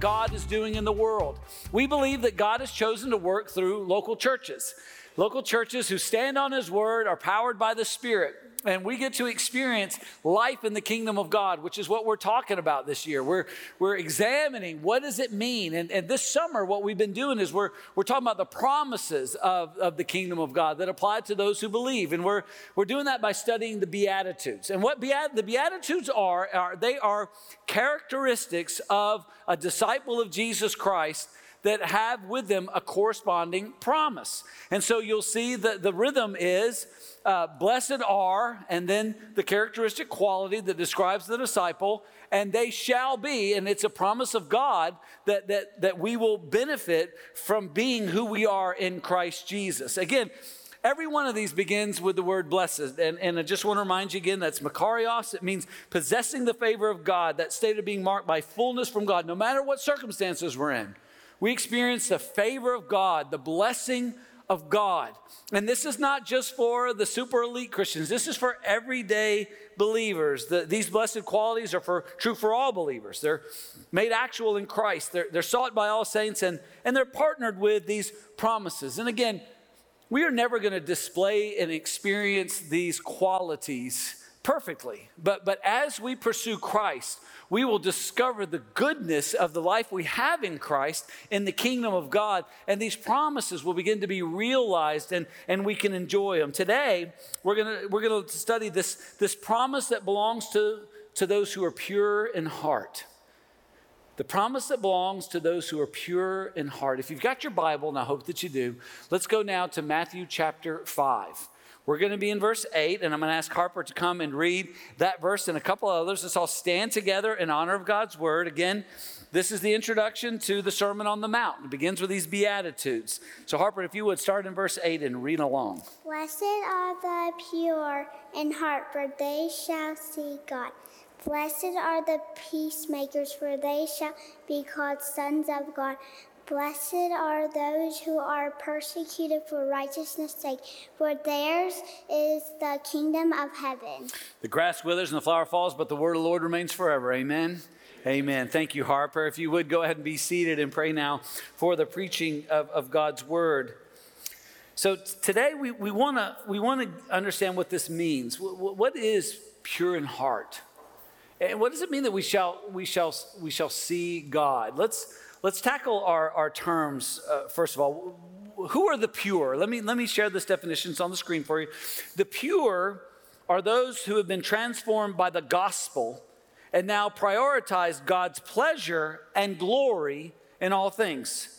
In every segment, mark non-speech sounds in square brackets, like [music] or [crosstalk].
God is doing in the world. We believe that God has chosen to work through local churches. Local churches who stand on His word are powered by the Spirit and we get to experience life in the kingdom of God, which is what we're talking about this year. We're, we're examining what does it mean? And, and this summer, what we've been doing is we're, we're talking about the promises of, of the kingdom of God that apply to those who believe. And we're, we're doing that by studying the Beatitudes. And what Beat, the Beatitudes are, are, they are characteristics of a disciple of Jesus Christ that have with them a corresponding promise. And so you'll see that the rhythm is uh, blessed are, and then the characteristic quality that describes the disciple, and they shall be, and it's a promise of God that, that, that we will benefit from being who we are in Christ Jesus. Again, Every one of these begins with the word blessed. And, and I just want to remind you again that's Makarios. It means possessing the favor of God, that state of being marked by fullness from God, no matter what circumstances we're in. We experience the favor of God, the blessing of God. And this is not just for the super elite Christians, this is for everyday believers. The, these blessed qualities are for, true for all believers. They're made actual in Christ, they're, they're sought by all saints, and, and they're partnered with these promises. And again, we are never going to display and experience these qualities perfectly. But, but as we pursue Christ, we will discover the goodness of the life we have in Christ in the kingdom of God. And these promises will begin to be realized and, and we can enjoy them. Today, we're going we're gonna study this, this promise that belongs to, to those who are pure in heart. The promise that belongs to those who are pure in heart. If you've got your Bible, and I hope that you do, let's go now to Matthew chapter 5. We're going to be in verse 8, and I'm going to ask Harper to come and read that verse and a couple others. Let's all stand together in honor of God's word. Again, this is the introduction to the Sermon on the Mount. It begins with these Beatitudes. So, Harper, if you would start in verse 8 and read along. Blessed are the pure in heart, for they shall see God. Blessed are the peacemakers, for they shall be called sons of God. Blessed are those who are persecuted for righteousness' sake, for theirs is the kingdom of heaven. The grass withers and the flower falls, but the word of the Lord remains forever. Amen. Amen. Thank you, Harper. If you would go ahead and be seated and pray now for the preaching of, of God's word. So today we, we want to we wanna understand what this means. W- what is pure in heart? And what does it mean that we shall, we shall, we shall see God? Let's, Let's tackle our, our terms uh, first of all. Who are the pure? Let me, let me share this definition. It's on the screen for you. The pure are those who have been transformed by the gospel and now prioritize God's pleasure and glory in all things.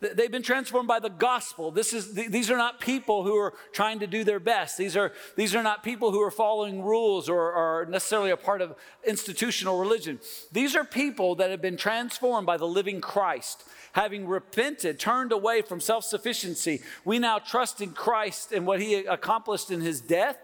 They've been transformed by the gospel. This is, these are not people who are trying to do their best. These are, these are not people who are following rules or are necessarily a part of institutional religion. These are people that have been transformed by the living Christ. Having repented, turned away from self sufficiency, we now trust in Christ and what he accomplished in his death,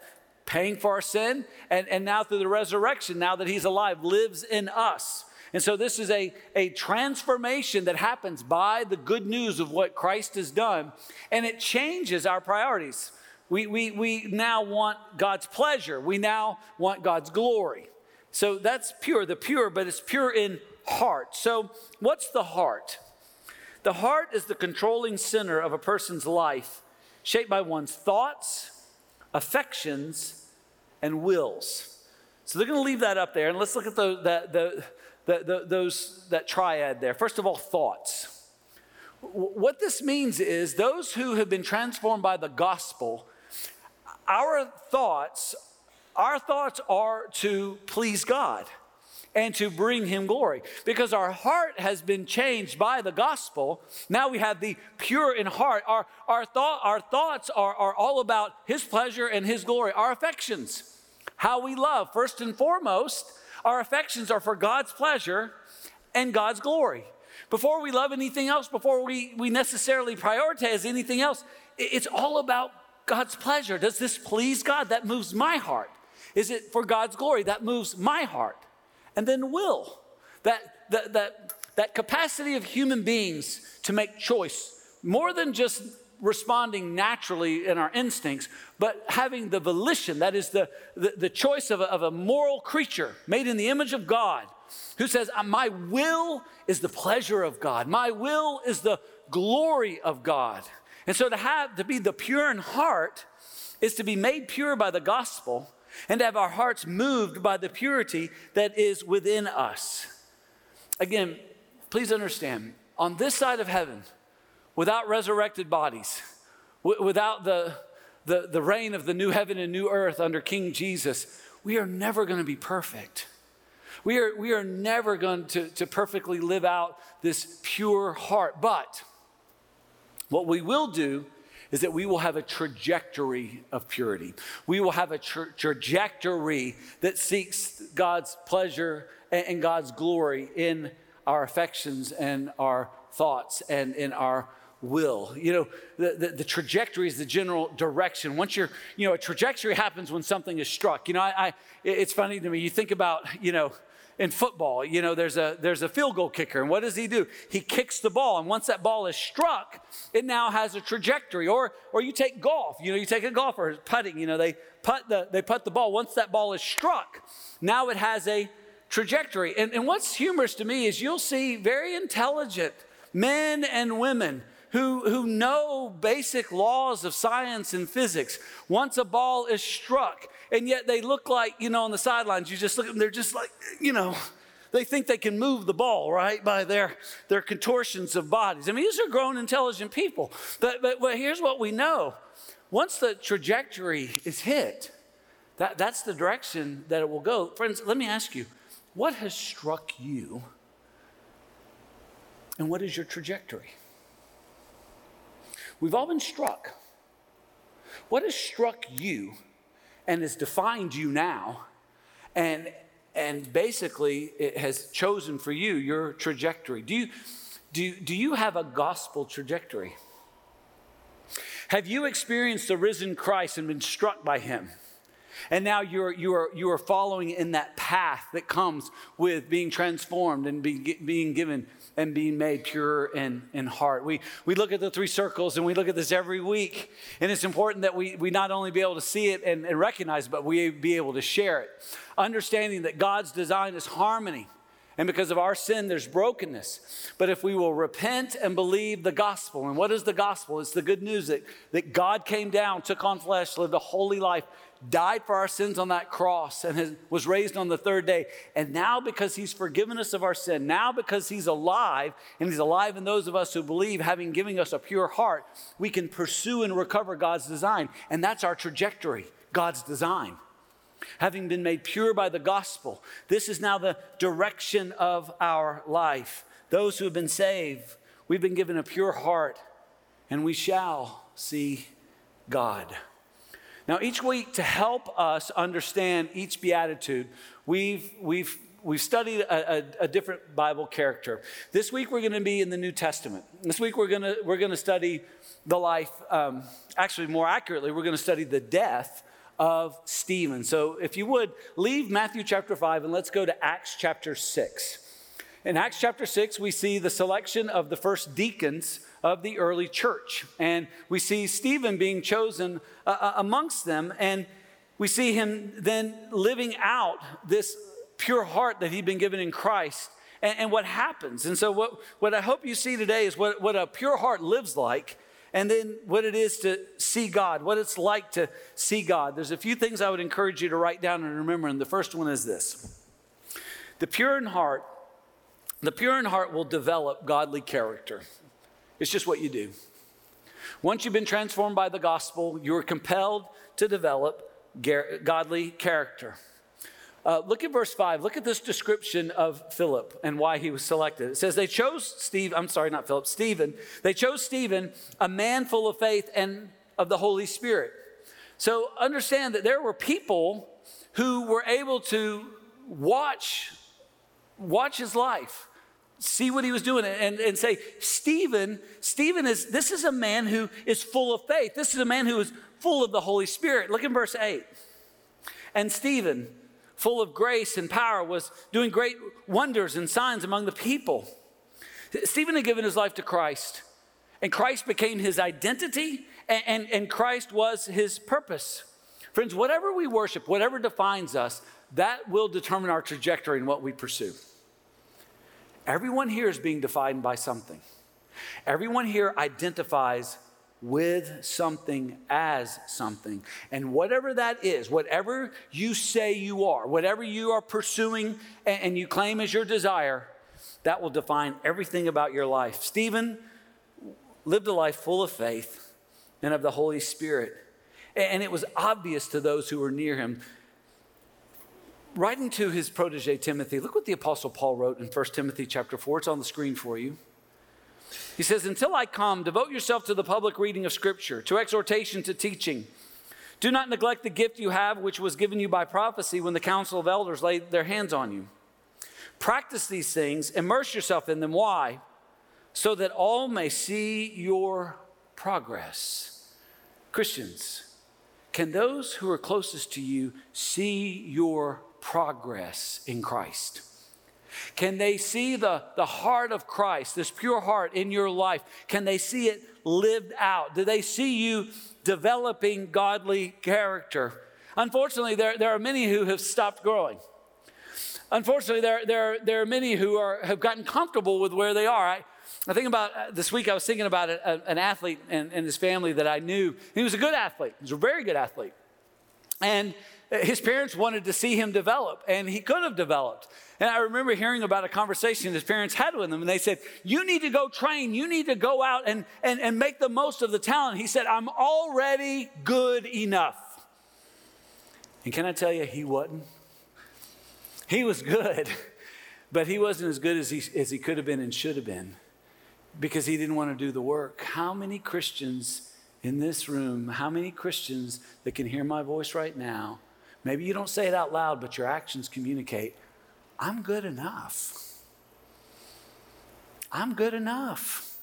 paying for our sin, and, and now through the resurrection, now that he's alive, lives in us. And so this is a, a transformation that happens by the good news of what Christ has done, and it changes our priorities. We, we, we now want God's pleasure, we now want God's glory. So that's pure, the pure, but it's pure in heart. So, what's the heart? The heart is the controlling center of a person's life, shaped by one's thoughts, affections, and wills. So they're going to leave that up there, and let's look at the, the, the, the, the, those, that triad there. First of all, thoughts. What this means is those who have been transformed by the gospel, our thoughts, our thoughts are to please God and to bring him glory. Because our heart has been changed by the gospel. Now we have the pure in heart. Our, our, thought, our thoughts are, are all about his pleasure and his glory. Our affections, how we love, first and foremost, our affections are for God's pleasure and God's glory. Before we love anything else, before we, we necessarily prioritize anything else, it's all about God's pleasure. Does this please God? That moves my heart. Is it for God's glory? That moves my heart. And then will. That, that, that, that capacity of human beings to make choice, more than just responding naturally in our instincts, but having the volition, that is the, the, the choice of a, of a moral creature made in the image of God, who says, uh, My will is the pleasure of God, my will is the glory of God. And so to have to be the pure in heart is to be made pure by the gospel and to have our hearts moved by the purity that is within us. Again, please understand, on this side of heaven, without resurrected bodies, w- without the, the, the reign of the new heaven and new earth under King Jesus, we are never going to be perfect. We are, we are never going to, to perfectly live out this pure heart. But what we will do is that we will have a trajectory of purity. We will have a tra- trajectory that seeks God's pleasure and, and God's glory in our affections and our thoughts and in our will. You know, the, the, the, trajectory is the general direction. Once you're, you know, a trajectory happens when something is struck. You know, I, I it's funny to me. You think about, you know, in football, you know, there's a there's a field goal kicker, and what does he do? He kicks the ball, and once that ball is struck, it now has a trajectory. Or or you take golf, you know, you take a golfer putting, you know, they put the they put the ball. Once that ball is struck, now it has a trajectory. And, and what's humorous to me is you'll see very intelligent men and women who, who know basic laws of science and physics. Once a ball is struck, and yet they look like, you know, on the sidelines, you just look at them, they're just like, you know, they think they can move the ball, right, by their, their contortions of bodies. I mean, these are grown, intelligent people. But, but, but here's what we know once the trajectory is hit, that, that's the direction that it will go. Friends, let me ask you what has struck you? And what is your trajectory? We've all been struck. What has struck you and has defined you now? And, and basically, it has chosen for you your trajectory. Do you, do, do you have a gospel trajectory? Have you experienced the risen Christ and been struck by him? And now you're, you, are, you are following in that path that comes with being transformed and be, being given and being made pure in, in heart. We, we look at the three circles and we look at this every week. And it's important that we, we not only be able to see it and, and recognize it, but we be able to share it. Understanding that God's design is harmony. And because of our sin, there's brokenness. But if we will repent and believe the gospel, and what is the gospel? It's the good news that, that God came down, took on flesh, lived a holy life, died for our sins on that cross and has, was raised on the third day. And now, because he's forgiven us of our sin, now because he's alive, and he's alive in those of us who believe, having given us a pure heart, we can pursue and recover God's design. And that's our trajectory, God's design. Having been made pure by the gospel, this is now the direction of our life. Those who have been saved, we've been given a pure heart, and we shall see God. Now, each week, to help us understand each beatitude, we've, we've, we've studied a, a, a different Bible character. This week, we're going to be in the New Testament. This week, we're going to, we're going to study the life, um, actually, more accurately, we're going to study the death of Stephen. So, if you would, leave Matthew chapter 5 and let's go to Acts chapter 6. In Acts chapter 6, we see the selection of the first deacons of the early church. And we see Stephen being chosen uh, uh, amongst them. And we see him then living out this pure heart that he'd been given in Christ and, and, what happens. And so, what, what I hope you see today is what, what a pure heart lives like. And then what it is to see God, what it's like to see God. There's a few things I would encourage you to write down and remember. And the first one is this The pure in heart, the pure in heart will develop godly character. It's just what you do. Once you've been transformed by the gospel, you're compelled to develop godly character. Uh, look at verse 5. Look at this description of Philip and why he was selected. It says, They chose Steve, I'm sorry, not Philip, Stephen. They chose Stephen, a man full of faith and of the Holy Spirit. So understand that there were people who were able to watch, watch his life see what he was doing and, and say, Stephen, Stephen is, this is a man who is full of faith. This is a man who is full of the Holy Spirit. Look in verse 8. And Stephen, full of grace and power, was doing great wonders and signs among the people. Stephen had given his life to Christ, and Christ became his identity, and, and, and Christ was his purpose. Friends, whatever we worship, whatever defines us, that will determine our trajectory and what we pursue. Everyone here is being defined by something. Everyone here identifies with something as something. And whatever that is, whatever you say you are, whatever you are pursuing and, you claim as your desire, that will define everything about your life. Stephen lived a life full of faith and of the Holy Spirit. And it was obvious to those who were near him. Writing to his protege Timothy, look what the apostle Paul wrote in 1 Timothy chapter 4. It's on the screen for you. He says, Until I come, devote yourself to the public reading of Scripture, to exhortation, to teaching. Do not neglect the gift you have, which was given you by prophecy when the council of elders laid their hands on you. Practice these things, immerse yourself in them. Why? So that all may see your progress. Christians, can those who are closest to you see your progress in Christ? Can they see the, the heart of Christ, this pure heart in your life? Can they see it lived out? Do they see you developing godly character? Unfortunately, there, there are many who have stopped growing. Unfortunately, there, there, there are many who are, have gotten comfortable with where they are. I, I think about uh, this week, I was thinking about a, an athlete and, and his family that I knew. He was a good athlete, he was a very good athlete. And his parents wanted to see him develop, and he could have developed. And I remember hearing about a conversation his parents had with him, and they said, You need to go train. You need to go out and, and, and make the most of the talent. He said, I'm already good enough. And can I tell you, he wasn't? He was good, [laughs] but he wasn't as good as he, as he could have been and should have been because he didn't want to do the work. How many Christians in this room, how many Christians that can hear my voice right now, maybe you don't say it out loud, but your actions communicate, I'm good enough. I'm good enough.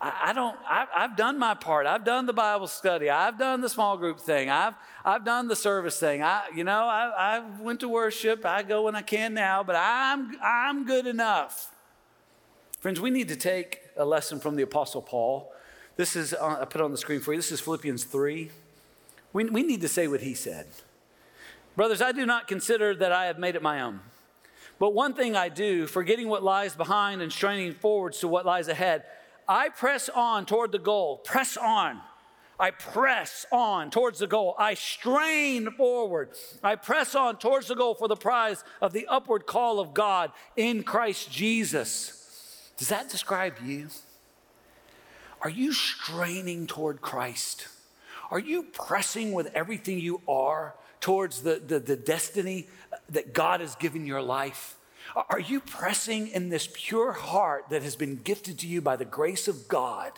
I, don't, I, have done my part. I've done the Bible study. I've done the small group thing. I've, I've done the service thing. I, you know, I, I went to worship. I go when I can now, but I'm, I'm good enough. Friends, we need to take a lesson from the Apostle Paul. This is, uh, I put on the screen for you. This is Philippians 3. We, we need to say what he said. Brothers, I do not consider that I have made it my own. But one thing I do, forgetting what lies behind and straining forwards to what lies ahead, I press on toward the goal. Press on. I press on towards the goal. I strain forward. I press on towards the goal for the prize of the upward call of God in Christ Jesus. Does that describe you? Are you straining toward Christ? Are you pressing with everything you are towards the, the, the destiny that God has given your life? Are you pressing in this pure heart that has been gifted to you by the grace of God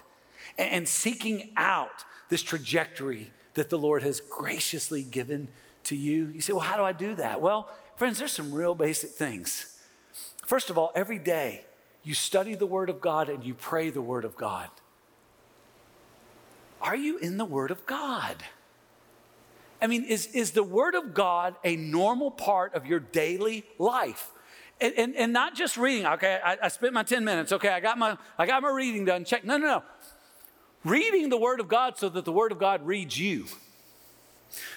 and seeking out this trajectory that the Lord has graciously given to you? You say, well, how do I do that? Well, friends, there's some real basic things. First of all, every day you study the Word of God and you pray the Word of God. Are you in the Word of God? I mean, is, is the Word of God a normal part of your daily life? And, and, and not just reading, okay, I, I spent my 10 minutes, okay, I got my, I got my reading done, check. No, no, no. Reading the Word of God so that the Word of God reads you.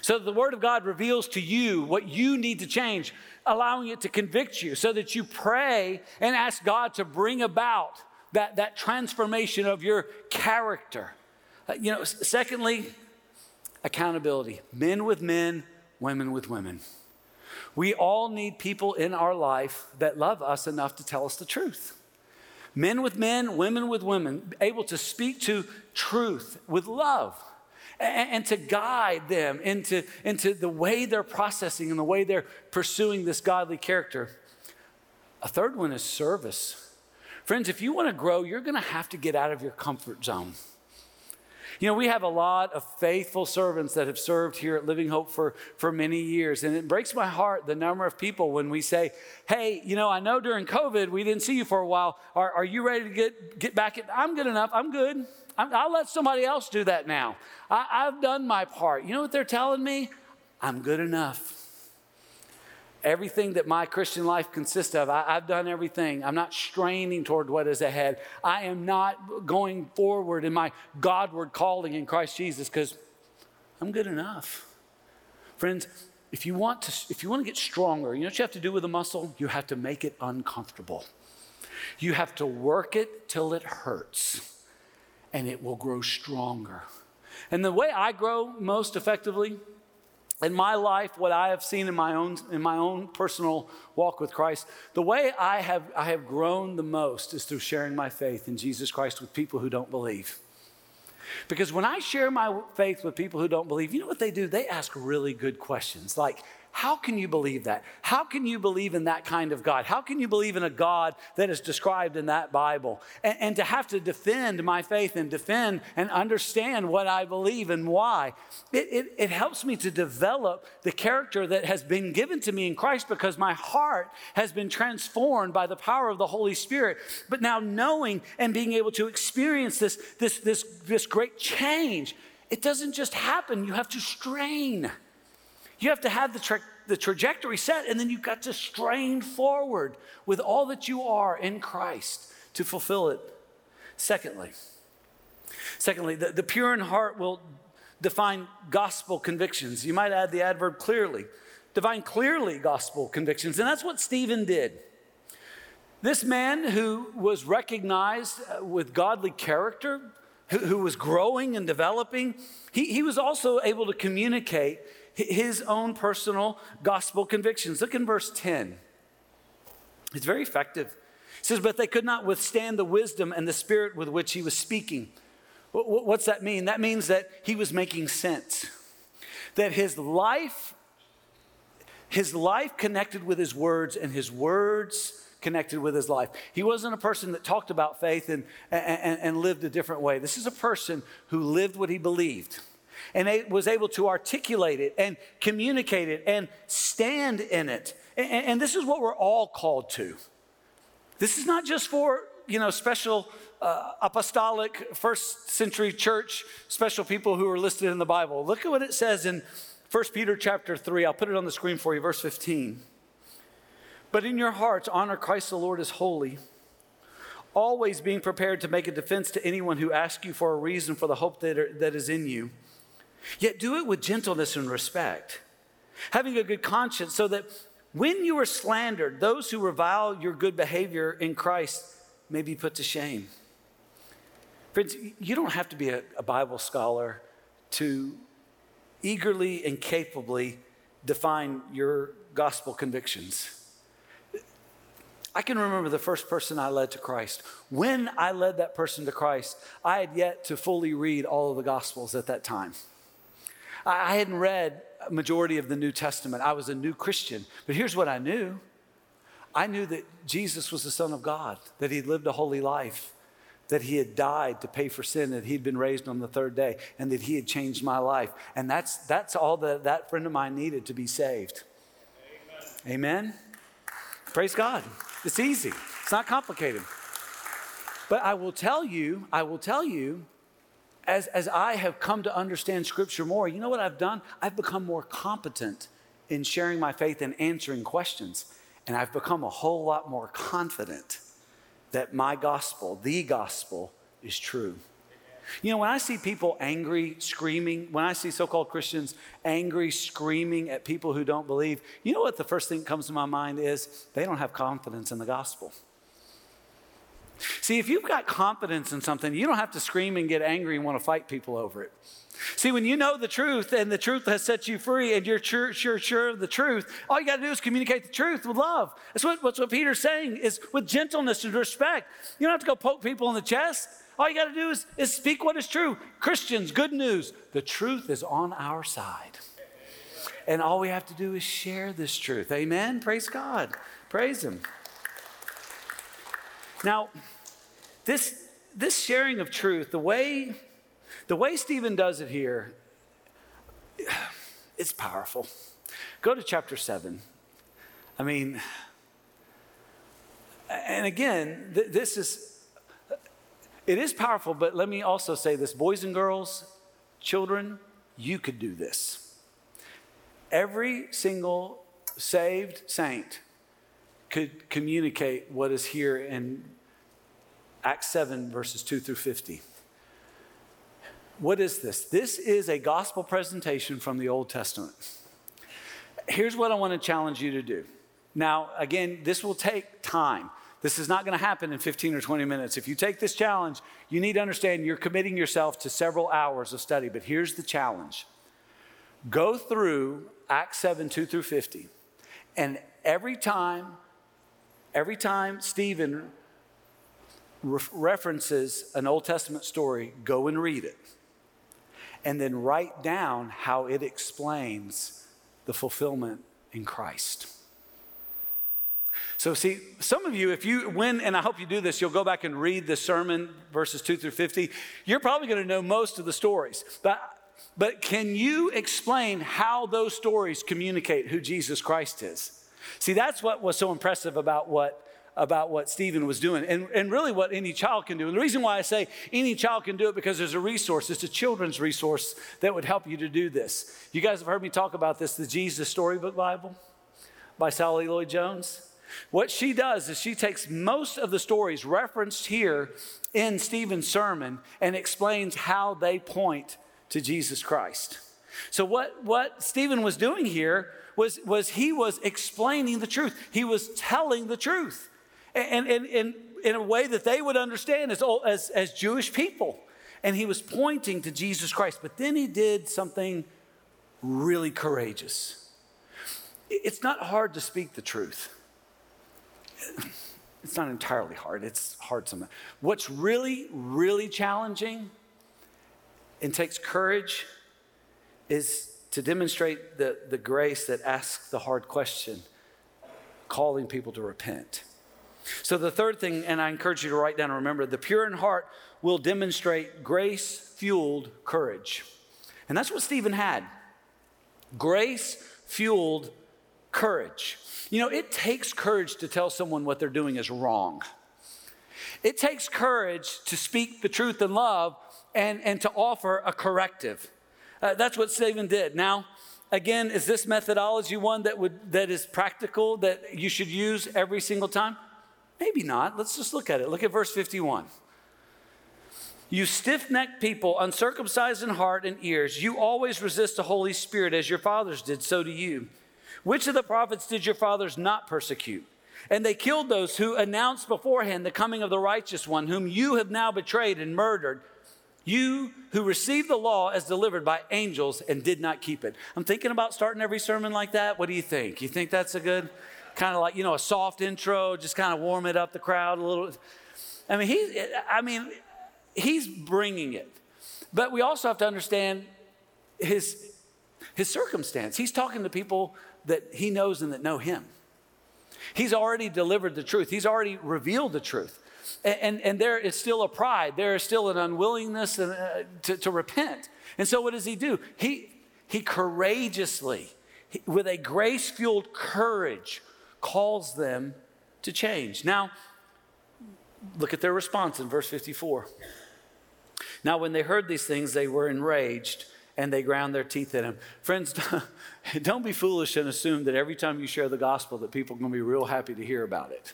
So that the Word of God reveals to you what you need to change, allowing it to convict you, so that you pray and ask God to bring about that, that transformation of your character. Uh, you know, secondly, accountability men with men, women with women. We all need people in our life that love us enough to tell us the truth. Men with men, women with women, able to speak to truth with love and, and to guide them into, into the way they're processing and the way they're pursuing this godly character. A third one is service. Friends, if you want to grow, you're going to have to get out of your comfort zone. You know, we have a lot of faithful servants that have served here at Living Hope for, for many years. And it breaks my heart the number of people when we say, hey, you know, I know during COVID we didn't see you for a while. Are, are you ready to get, get back? I'm good enough. I'm good. i will let somebody else do that now. I, I've done my part. You know what they're telling me? I'm good enough everything that my Christian life consists of. I, have done everything. I'm not straining toward what is ahead. I am not going forward in my Godward calling in Christ Jesus because I'm good enough. Friends, if you want to if you want to get stronger, you know what you have to do with a muscle? You have to make it uncomfortable. You have to work it till it hurts, and it will grow stronger. And the way I grow most effectively in my life, what I have seen in my own, in my own personal walk with Christ, the way I have, I have grown the most is through sharing my faith in Jesus Christ with people who don't believe. Because when I share my faith with people who don't believe, you know what they do? They ask really good questions like, how can you believe that? How can you believe in that kind of God? How can you believe in a God that is described in that Bible? And, and, to have to defend my faith and defend and understand what I believe and why, it, it, it helps me to develop the character that has been given to me in Christ because my heart has been transformed by the power of the Holy Spirit. But now knowing and being able to experience this, this, this, this great change, it doesn't just happen, you have to strain. You have to have the, tra- the trajectory set, and then you've got to strain forward with all that you are in Christ to fulfill it. Secondly, secondly, the, the pure in heart will define gospel convictions. You might add the adverb clearly. Define clearly gospel convictions. And that's what Stephen did. This man who was recognized uh, with godly character, who, who was growing and developing, he, he was also able to communicate his own personal gospel convictions. Look in verse 10. It's very effective. It says, But they could not withstand the wisdom and the spirit with which he was speaking. What's that mean? That means that he was making sense. That his life, his life connected with his words, and his words connected with his life. He wasn't a person that talked about faith and, and, and lived a different way. This is a person who lived what he believed and was able to articulate it and communicate it and stand in it. And, and this is what we're all called to. This is not just for, you know, special uh, apostolic first century church, special people who are listed in the Bible. Look at what it says in 1 Peter chapter 3. I'll put it on the screen for you, verse 15. But in your hearts, honor Christ the Lord as holy, always being prepared to make a defense to anyone who asks you for a reason for the hope that, are, that is in you Yet do it with gentleness and respect, having a good conscience, so that when you are slandered, those who revile your good behavior in Christ may be put to shame. Friends, you don't have to be a, a Bible scholar to eagerly and capably define your gospel convictions. I can remember the first person I led to Christ. When I led that person to Christ, I had yet to fully read all of the Gospels at that time. I hadn't read a majority of the New Testament. I was a new Christian. But here's what I knew I knew that Jesus was the Son of God, that He'd lived a holy life, that He had died to pay for sin, that He'd been raised on the third day, and that He had changed my life. And that's, that's all that that friend of mine needed to be saved. Amen. Amen? Praise God. It's easy, it's not complicated. But I will tell you, I will tell you as, as I have come to understand Scripture more, you know what I've done? I've become more competent in sharing my faith and answering questions. And I've become a whole lot more confident that my gospel, the gospel, is true. You know, when I see people angry, screaming, when I see so called Christians angry, screaming at people who don't believe, you know what the first thing that comes to my mind is? They don't have confidence in the gospel. See, if you've got confidence in something, you don't have to scream and get angry and want to fight people over it. See, when you know the truth and the truth has set you free and you're sure, sure, sure of the truth, all you got to do is communicate the truth with love. That's what, that's what Peter's saying is with gentleness and respect. You don't have to go poke people in the chest. All you got to do is, is speak what is true. Christians, good news. The truth is on our side. And all we have to do is share this truth. Amen. Praise God. Praise Him. Now, this, this sharing of truth, the way, the way Stephen does it here, [sighs] it's powerful. Go to chapter 7. I mean, and again, th- this is, it is powerful, but let me also say this boys and girls, children, you could do this. Every single saved saint could communicate what is here in Acts 7, verses 2 through 50. What is this? This is a gospel presentation from the Old Testament. Here's what I want to challenge you to do. Now, again, this will take time. This is not going to happen in 15 or 20 minutes. If you take this challenge, you need to understand you're committing yourself to several hours of study. But here's the challenge go through Acts 7 2 through 50. And every time, every time Stephen re- references an Old Testament story, go and read it. And then write down how it explains the fulfillment in Christ. So, see, some of you, if you, when, and I hope you do this, you'll go back and read the sermon, verses 2 through 50. You're probably going to know most of the stories. But, but can you explain how those stories communicate who Jesus Christ is? See, that's what was so impressive about what about what Stephen was doing, and, and really what any child can do. And the reason why I say any child can do it because there's a resource, it's a children's resource that would help you to do this. You guys have heard me talk about this, the Jesus Storybook Bible by Sally Lloyd Jones. What she does is she takes most of the stories referenced here in Stephen's sermon and explains how they point to Jesus Christ. So, what, what Stephen was doing here was, was he was explaining the truth, he was telling the truth. And, and, and in a way that they would understand as, as, as Jewish people. And he was pointing to Jesus Christ. But then he did something really courageous. It's not hard to speak the truth [laughs] it's not entirely hard, it's hard sometimes. What's really, really challenging and takes courage is to demonstrate the, the grace that asks the hard question, calling people to repent. So, the third thing, and I encourage you to write down and remember the pure in heart will demonstrate grace fueled courage. And that's what Stephen had grace fueled courage. You know, it takes courage to tell someone what they're doing is wrong. It takes courage to speak the truth in love and, and to offer a corrective. Uh, that's what Stephen did. Now, again, is this methodology one that, would, that is practical, that you should use every single time? Maybe not. Let's just look at it. Look at verse 51. You stiff necked people, uncircumcised in heart and ears, you always resist the Holy Spirit as your fathers did, so do you. Which of the prophets did your fathers not persecute? And they killed those who announced beforehand the coming of the righteous one, whom you have now betrayed and murdered. You who received the law as delivered by angels and did not keep it. I'm thinking about starting every sermon like that. What do you think? You think that's a good kind of like, you know, a soft intro, just kind of warm it up the crowd a little? I mean, he I mean, he's bringing it. But we also have to understand his his circumstance. He's talking to people that he knows and that know him. He's already delivered the truth, he's already revealed the truth. And, and, there is still a pride, there is still an unwillingness uh, to, to repent. And so, what does he do? He, he courageously, with a grace fueled courage, calls them to change. Now, look at their response in verse 54. Now, when they heard these things, they were enraged and they ground their teeth in him. Friends, [laughs] don't be foolish and assume that every time you share the gospel that people are going to be real happy to hear about it.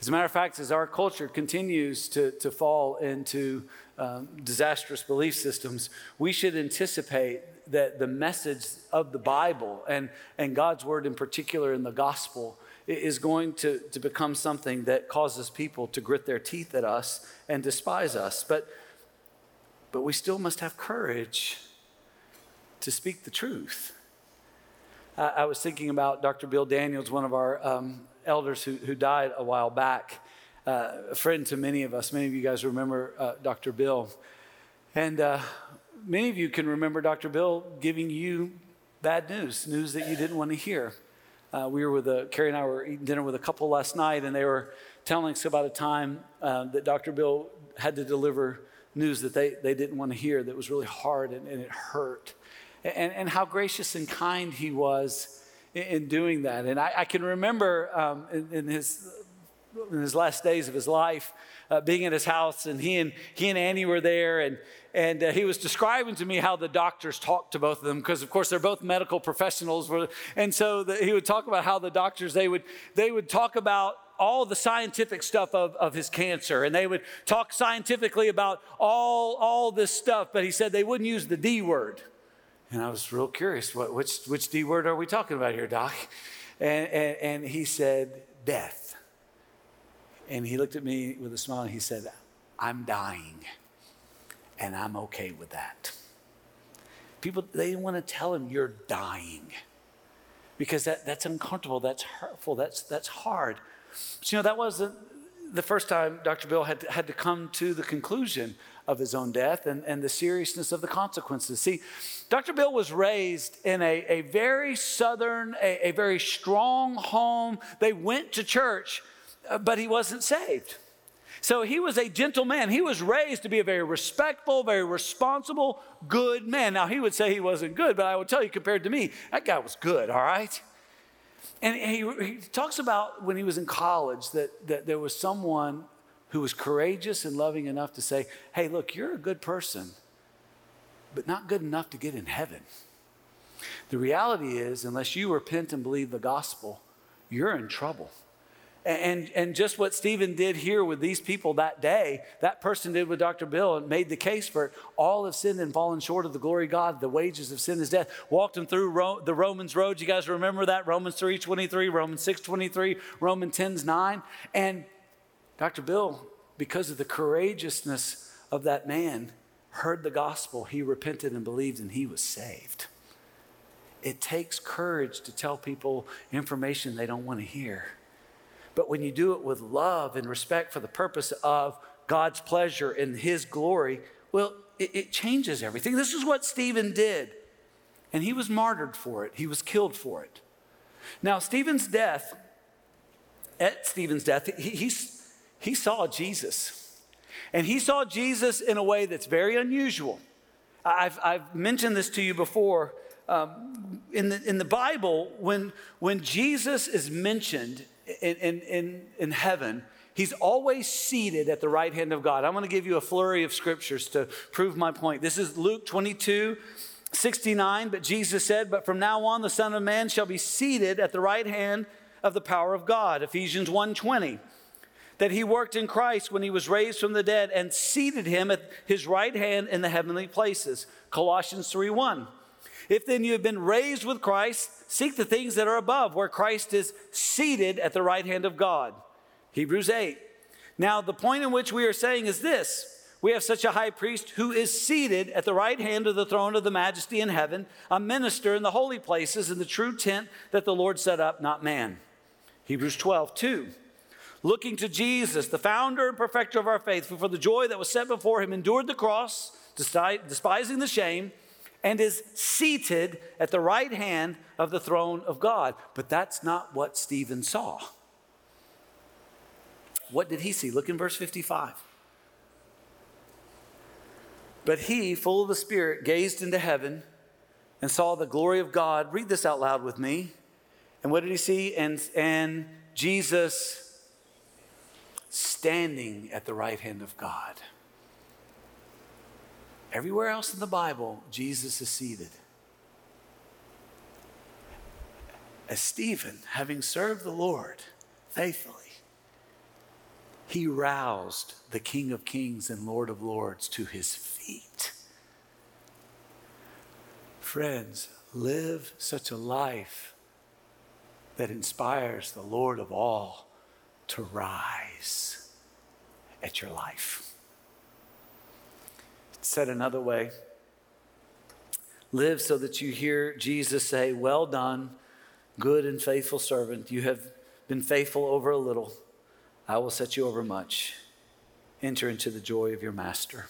As a matter of fact, as our culture continues to, to fall into um, disastrous belief systems, we should anticipate that the message of the Bible and, and God's word in particular in the gospel is going to, to become something that causes people to grit their teeth at us and despise us. But but we still must have courage to speak the truth. I, I was thinking about Dr. Bill Daniels, one of our um, elders who, who died a while back, uh, a friend to many of us. Many of you guys remember uh, Dr. Bill. And uh, many of you can remember Dr. Bill giving you bad news, news that you didn't want to hear. Uh, we were with a, Carrie and I were eating dinner with a couple last night, and they were telling us about a time uh, that Dr. Bill had to deliver news that they, they didn't want to hear that was really hard and, and it hurt. And, and how gracious and kind he was in, in doing that. And I, I can remember um, in, in, his, in his last days of his life uh, being at his house, and he and, he and Annie were there, and, and uh, he was describing to me how the doctors talked to both of them because of course they're both medical professionals and so the, he would talk about how the doctors they would they would talk about all the scientific stuff of, of his cancer and they would talk scientifically about all, all this stuff, but he said they wouldn't use the D word. And I was real curious, what, which, which D word are we talking about here, Doc? And, and, and he said, death. And he looked at me with a smile and he said, I'm dying, and I'm okay with that. People, they want to tell him you're dying because that, that's uncomfortable, that's hurtful, that's, that's hard. But you know, that wasn't the first time Dr. Bill had had to come to the conclusion of his own death and, and the seriousness of the consequences. See, Dr. Bill was raised in a, a very southern, a, a very strong home. They went to church, uh, but he wasn't saved. So he was a gentle man. He was raised to be a very respectful, very responsible, good man. Now, he would say he wasn't good, but I would tell you, compared to me, that guy was good, all right? And he, he talks about when he was in college that, that there was someone who was courageous and loving enough to say, hey, look, you're a good person, but not good enough to get in heaven. The reality is, unless you repent and believe the gospel, you're in trouble. And, and just what Stephen did here with these people that day, that person did with Dr. Bill and made the case for it. All have sinned and fallen short of the glory of God. The wages of sin is death. Walked them through Ro- the Romans road. You guys remember that? Romans 3 23, Romans 6 23, Romans 10 9. And Dr. Bill, because of the courageousness of that man, heard the gospel. He repented and believed, and he was saved. It takes courage to tell people information they don't want to hear. But when you do it with love and respect for the purpose of God's pleasure and His glory, well, it, it, changes everything. This is what Stephen did. And he was martyred for it, he was killed for it. Now, Stephen's death, at Stephen's death, he, he, he saw Jesus. And he saw Jesus in a way that's very unusual. I've, I've mentioned this to you before. Um, in, the, in the Bible, when, when Jesus is mentioned in, in, in, in heaven, he's always seated at the right hand of God. I'm going to give you a flurry of scriptures to prove my point. This is Luke 22, 69. But Jesus said, But from now on, the Son of Man shall be seated at the right hand of the power of God. Ephesians 1 20. That he worked in Christ when he was raised from the dead and seated him at his right hand in the heavenly places. Colossians 3 1 if then you have been raised with Christ, seek the things that are above, where Christ is seated at the right hand of God. Hebrews 8. Now, the point in which we are saying is this we have such a high priest who is seated at the right hand of the throne of the majesty in heaven, a minister in the holy places in the true tent that the Lord set up, not man. Hebrews 12, 2. Looking to Jesus, the founder and perfecter of our faith, who for the joy that was set before him endured the cross, despising the shame and is seated at the right hand of the throne of God. But that's not what Stephen saw. What did he see? Look in verse 55. But he, full of the Spirit, gazed into heaven and saw the glory of God. Read this out loud with me. And what did he see? And, and Jesus standing at the right hand of God. Everywhere else in the Bible, Jesus is seated. As Stephen, having served the Lord faithfully, he roused the King of Kings and Lord of Lords to his feet. Friends, live such a life that inspires the Lord of all to rise at your life. Said another way, live so that you hear Jesus say, Well done, good and faithful servant. You have been faithful over a little. I will set you over much. Enter into the joy of your master.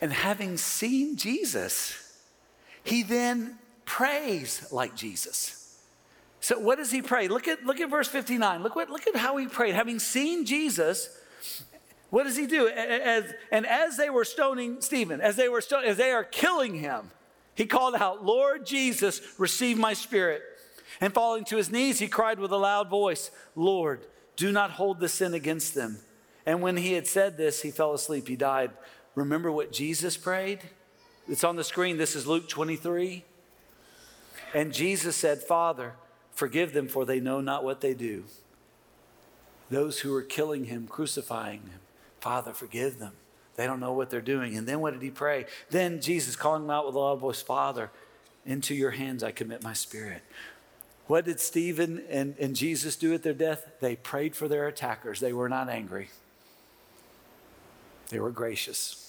And having seen Jesus, he then prays like Jesus. So what does he pray? Look at, look at verse 59. Look, what, look at how he prayed. Having seen Jesus, what does he do? As, and as they were stoning Stephen, as they were stoning, as they are killing him, he called out, Lord Jesus, receive my spirit. And falling to his knees, he cried with a loud voice, Lord, do not hold the sin against them. And when he had said this, he fell asleep. He died. Remember what Jesus prayed? It's on the screen. This is Luke 23. And Jesus said, Father, forgive them, for they know not what they do. Those who were killing him, crucifying him, Father, forgive them. They don't know what they're doing. And then what did he pray? Then Jesus calling him out with a loud voice, Father, into your hands I commit my spirit. What did Stephen and, and Jesus do at their death? They prayed for their attackers. They were not angry, they were gracious.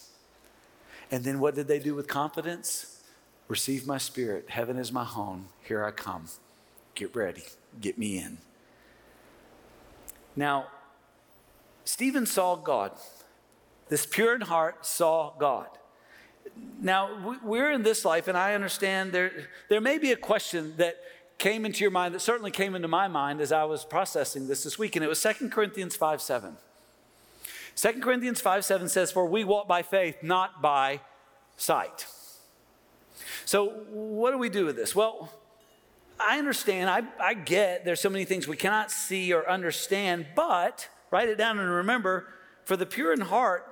And then what did they do with confidence? Receive my spirit. Heaven is my home. Here I come. Get ready. Get me in. Now, Stephen saw God. This pure in heart saw God. Now, we're in this life, and I understand there, there may be a question that came into your mind, that certainly came into my mind as I was processing this this week, and it was 2 Corinthians 5 7. 2 Corinthians 5 7 says, For we walk by faith, not by sight. So, what do we do with this? Well, I understand, I, I get there's so many things we cannot see or understand, but write it down and remember for the pure in heart,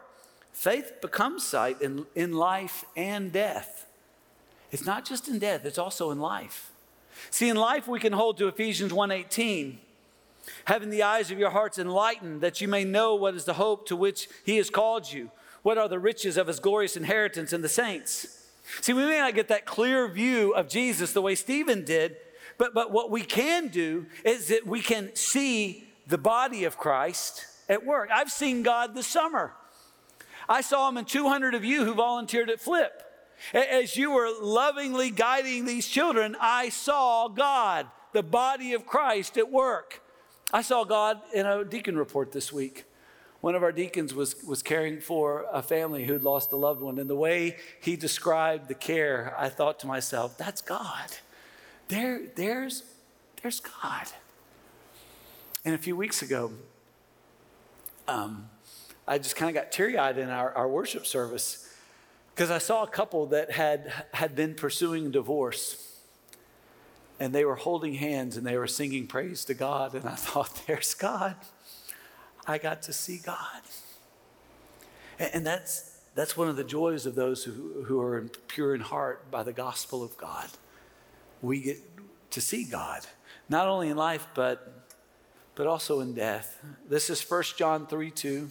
faith becomes sight in, in life and death. It's not just in death, it's also in life. See, in life we can hold to Ephesians 1:18, having the eyes of your hearts enlightened, that you may know what is the hope to which he has called you, what are the riches of his glorious inheritance in the saints. See, we may not get that clear view of Jesus the way Stephen did, but, but what we can do is that we can see the body of Christ at work. I've seen God this summer. I saw him in 200 of you who volunteered at Flip. As you were lovingly guiding these children, I saw God, the body of Christ, at work. I saw God in a deacon report this week. One of our deacons was, was caring for a family who'd lost a loved one, and the way he described the care, I thought to myself, that's God. There, there's, there's God. And a few weeks ago, um, I just kind of got teary eyed in our, our worship service because I saw a couple that had, had been pursuing divorce and they were holding hands and they were singing praise to God. And I [laughs] thought, there's God. I got to see God. And, and that's, that's one of the joys of those who, who are pure in heart by the gospel of God. We get to see God, not only in life, but, but also in death. This is 1 John 3 2.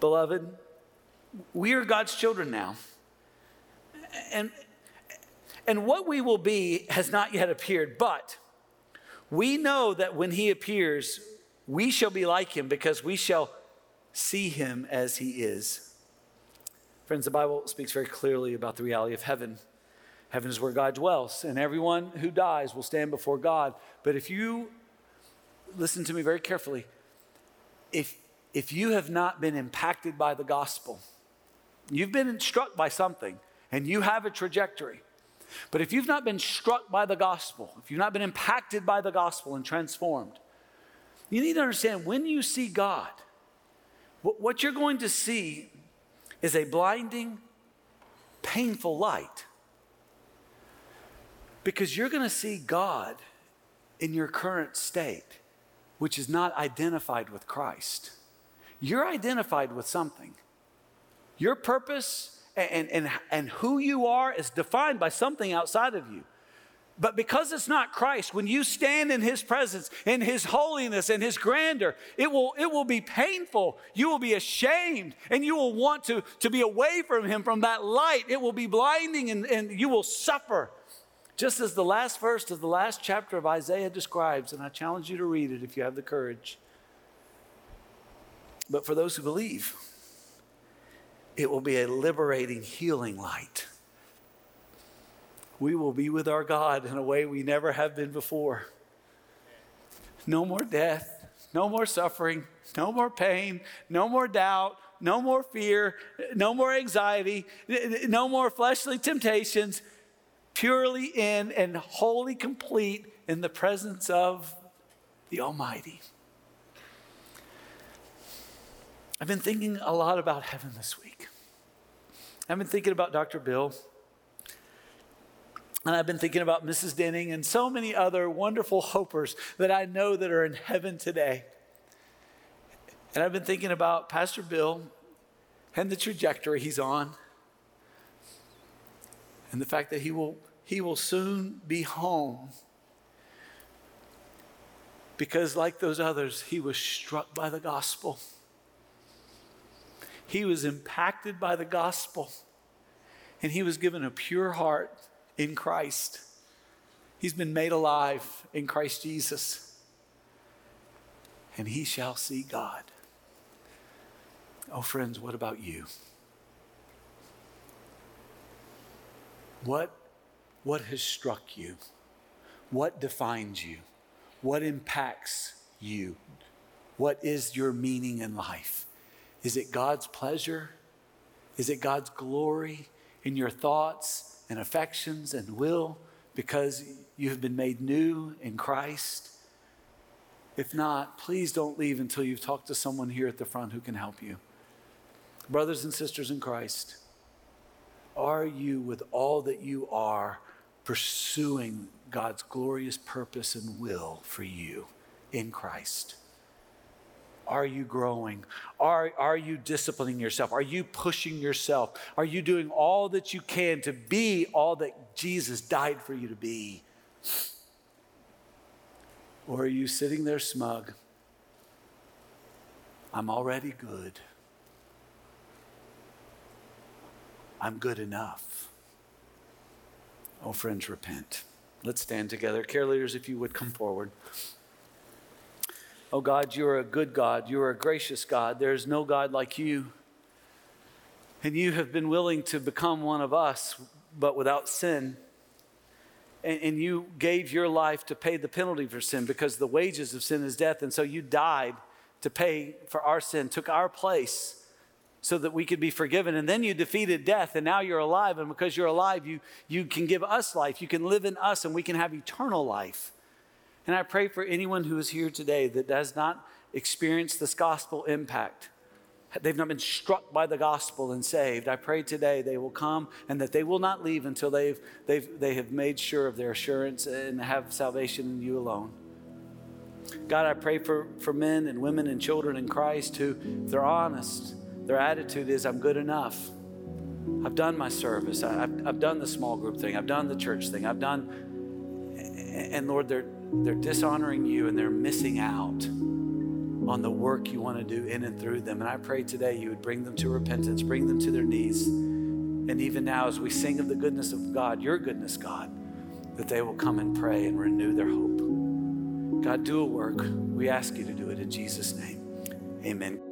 Beloved, we are God's children now. And, and what we will be has not yet appeared, but we know that when he appears, we shall be like him because we shall see him as he is. Friends, the Bible speaks very clearly about the reality of heaven. Heaven is where God dwells, and everyone who dies will stand before God. But if you listen to me very carefully, if, if you have not been impacted by the gospel, You've been struck by something and you have a trajectory. But if you've not been struck by the gospel, if you've not been impacted by the gospel and transformed, you need to understand when you see God, what you're going to see is a blinding, painful light. Because you're going to see God in your current state, which is not identified with Christ. You're identified with something. Your purpose and, and, and who you are is defined by something outside of you. But because it's not Christ, when you stand in His presence, in His holiness, and His grandeur, it will, it will be painful. You will be ashamed, and you will want to, to be away from Him, from that light. It will be blinding, and, and you will suffer. Just as the last verse of the last chapter of Isaiah describes, and I challenge you to read it if you have the courage. But for those who believe, it will be a liberating, healing light. We will be with our God in a way we never have been before. No more death, no more suffering, no more pain, no more doubt, no more fear, no more anxiety, no more fleshly temptations, purely in and wholly complete in the presence of the Almighty. I've been thinking a lot about heaven this week. I've been thinking about Dr. Bill. And I've been thinking about Mrs. Denning and so many other wonderful hopers that I know that are in heaven today. And I've been thinking about Pastor Bill and the trajectory he's on. And the fact that he will, he will soon be home. Because, like those others, he was struck by the gospel. He was impacted by the gospel, and he was given a pure heart in Christ. He's been made alive in Christ Jesus, and he shall see God. Oh, friends, what about you? What, what has struck you? What defines you? What impacts you? What is your meaning in life? Is it God's pleasure? Is it God's glory in your thoughts and affections and will because you have been made new in Christ? If not, please don't leave until you've talked to someone here at the front who can help you. Brothers and sisters in Christ, are you, with all that you are, pursuing God's glorious purpose and will for you in Christ? Are you growing? Are, are you disciplining yourself? Are you pushing yourself? Are you doing all that you can to be all that Jesus died for you to be? Or are you sitting there smug? I'm already good. I'm good enough. Oh, friends, repent. Let's stand together. Care leaders, if you would come forward. Oh, God, you are a good God. You are a gracious God. There is no God like you. And you have been willing to become one of us, but without sin. And, and, you gave your life to pay the penalty for sin because the wages of sin is death. And so you died to pay for our sin, took our place so that we could be forgiven. And then you defeated death, and now you're alive. And because you're alive, you, you can give us life. You can live in us, and we can have eternal life. And I pray for anyone who is here today that does not experience this gospel impact. They've not been struck by the gospel and saved. I pray today they will come and that they will not leave until they've, they've, they have made sure of their assurance and have salvation in you alone. God, I pray for, for men and women and children in Christ who, if they're honest, their attitude is, I'm good enough. I've done my service. I, have I've done the small group thing. I've done the church thing. I've done, and Lord, they're, they're dishonoring you and they're missing out on the work you want to do in and through them. And I pray today you would bring them to repentance, bring them to their knees. And even now, as we sing of the goodness of God, your goodness, God, that they will come and pray and renew their hope. God, do a work. We ask you to do it in Jesus' name. Amen.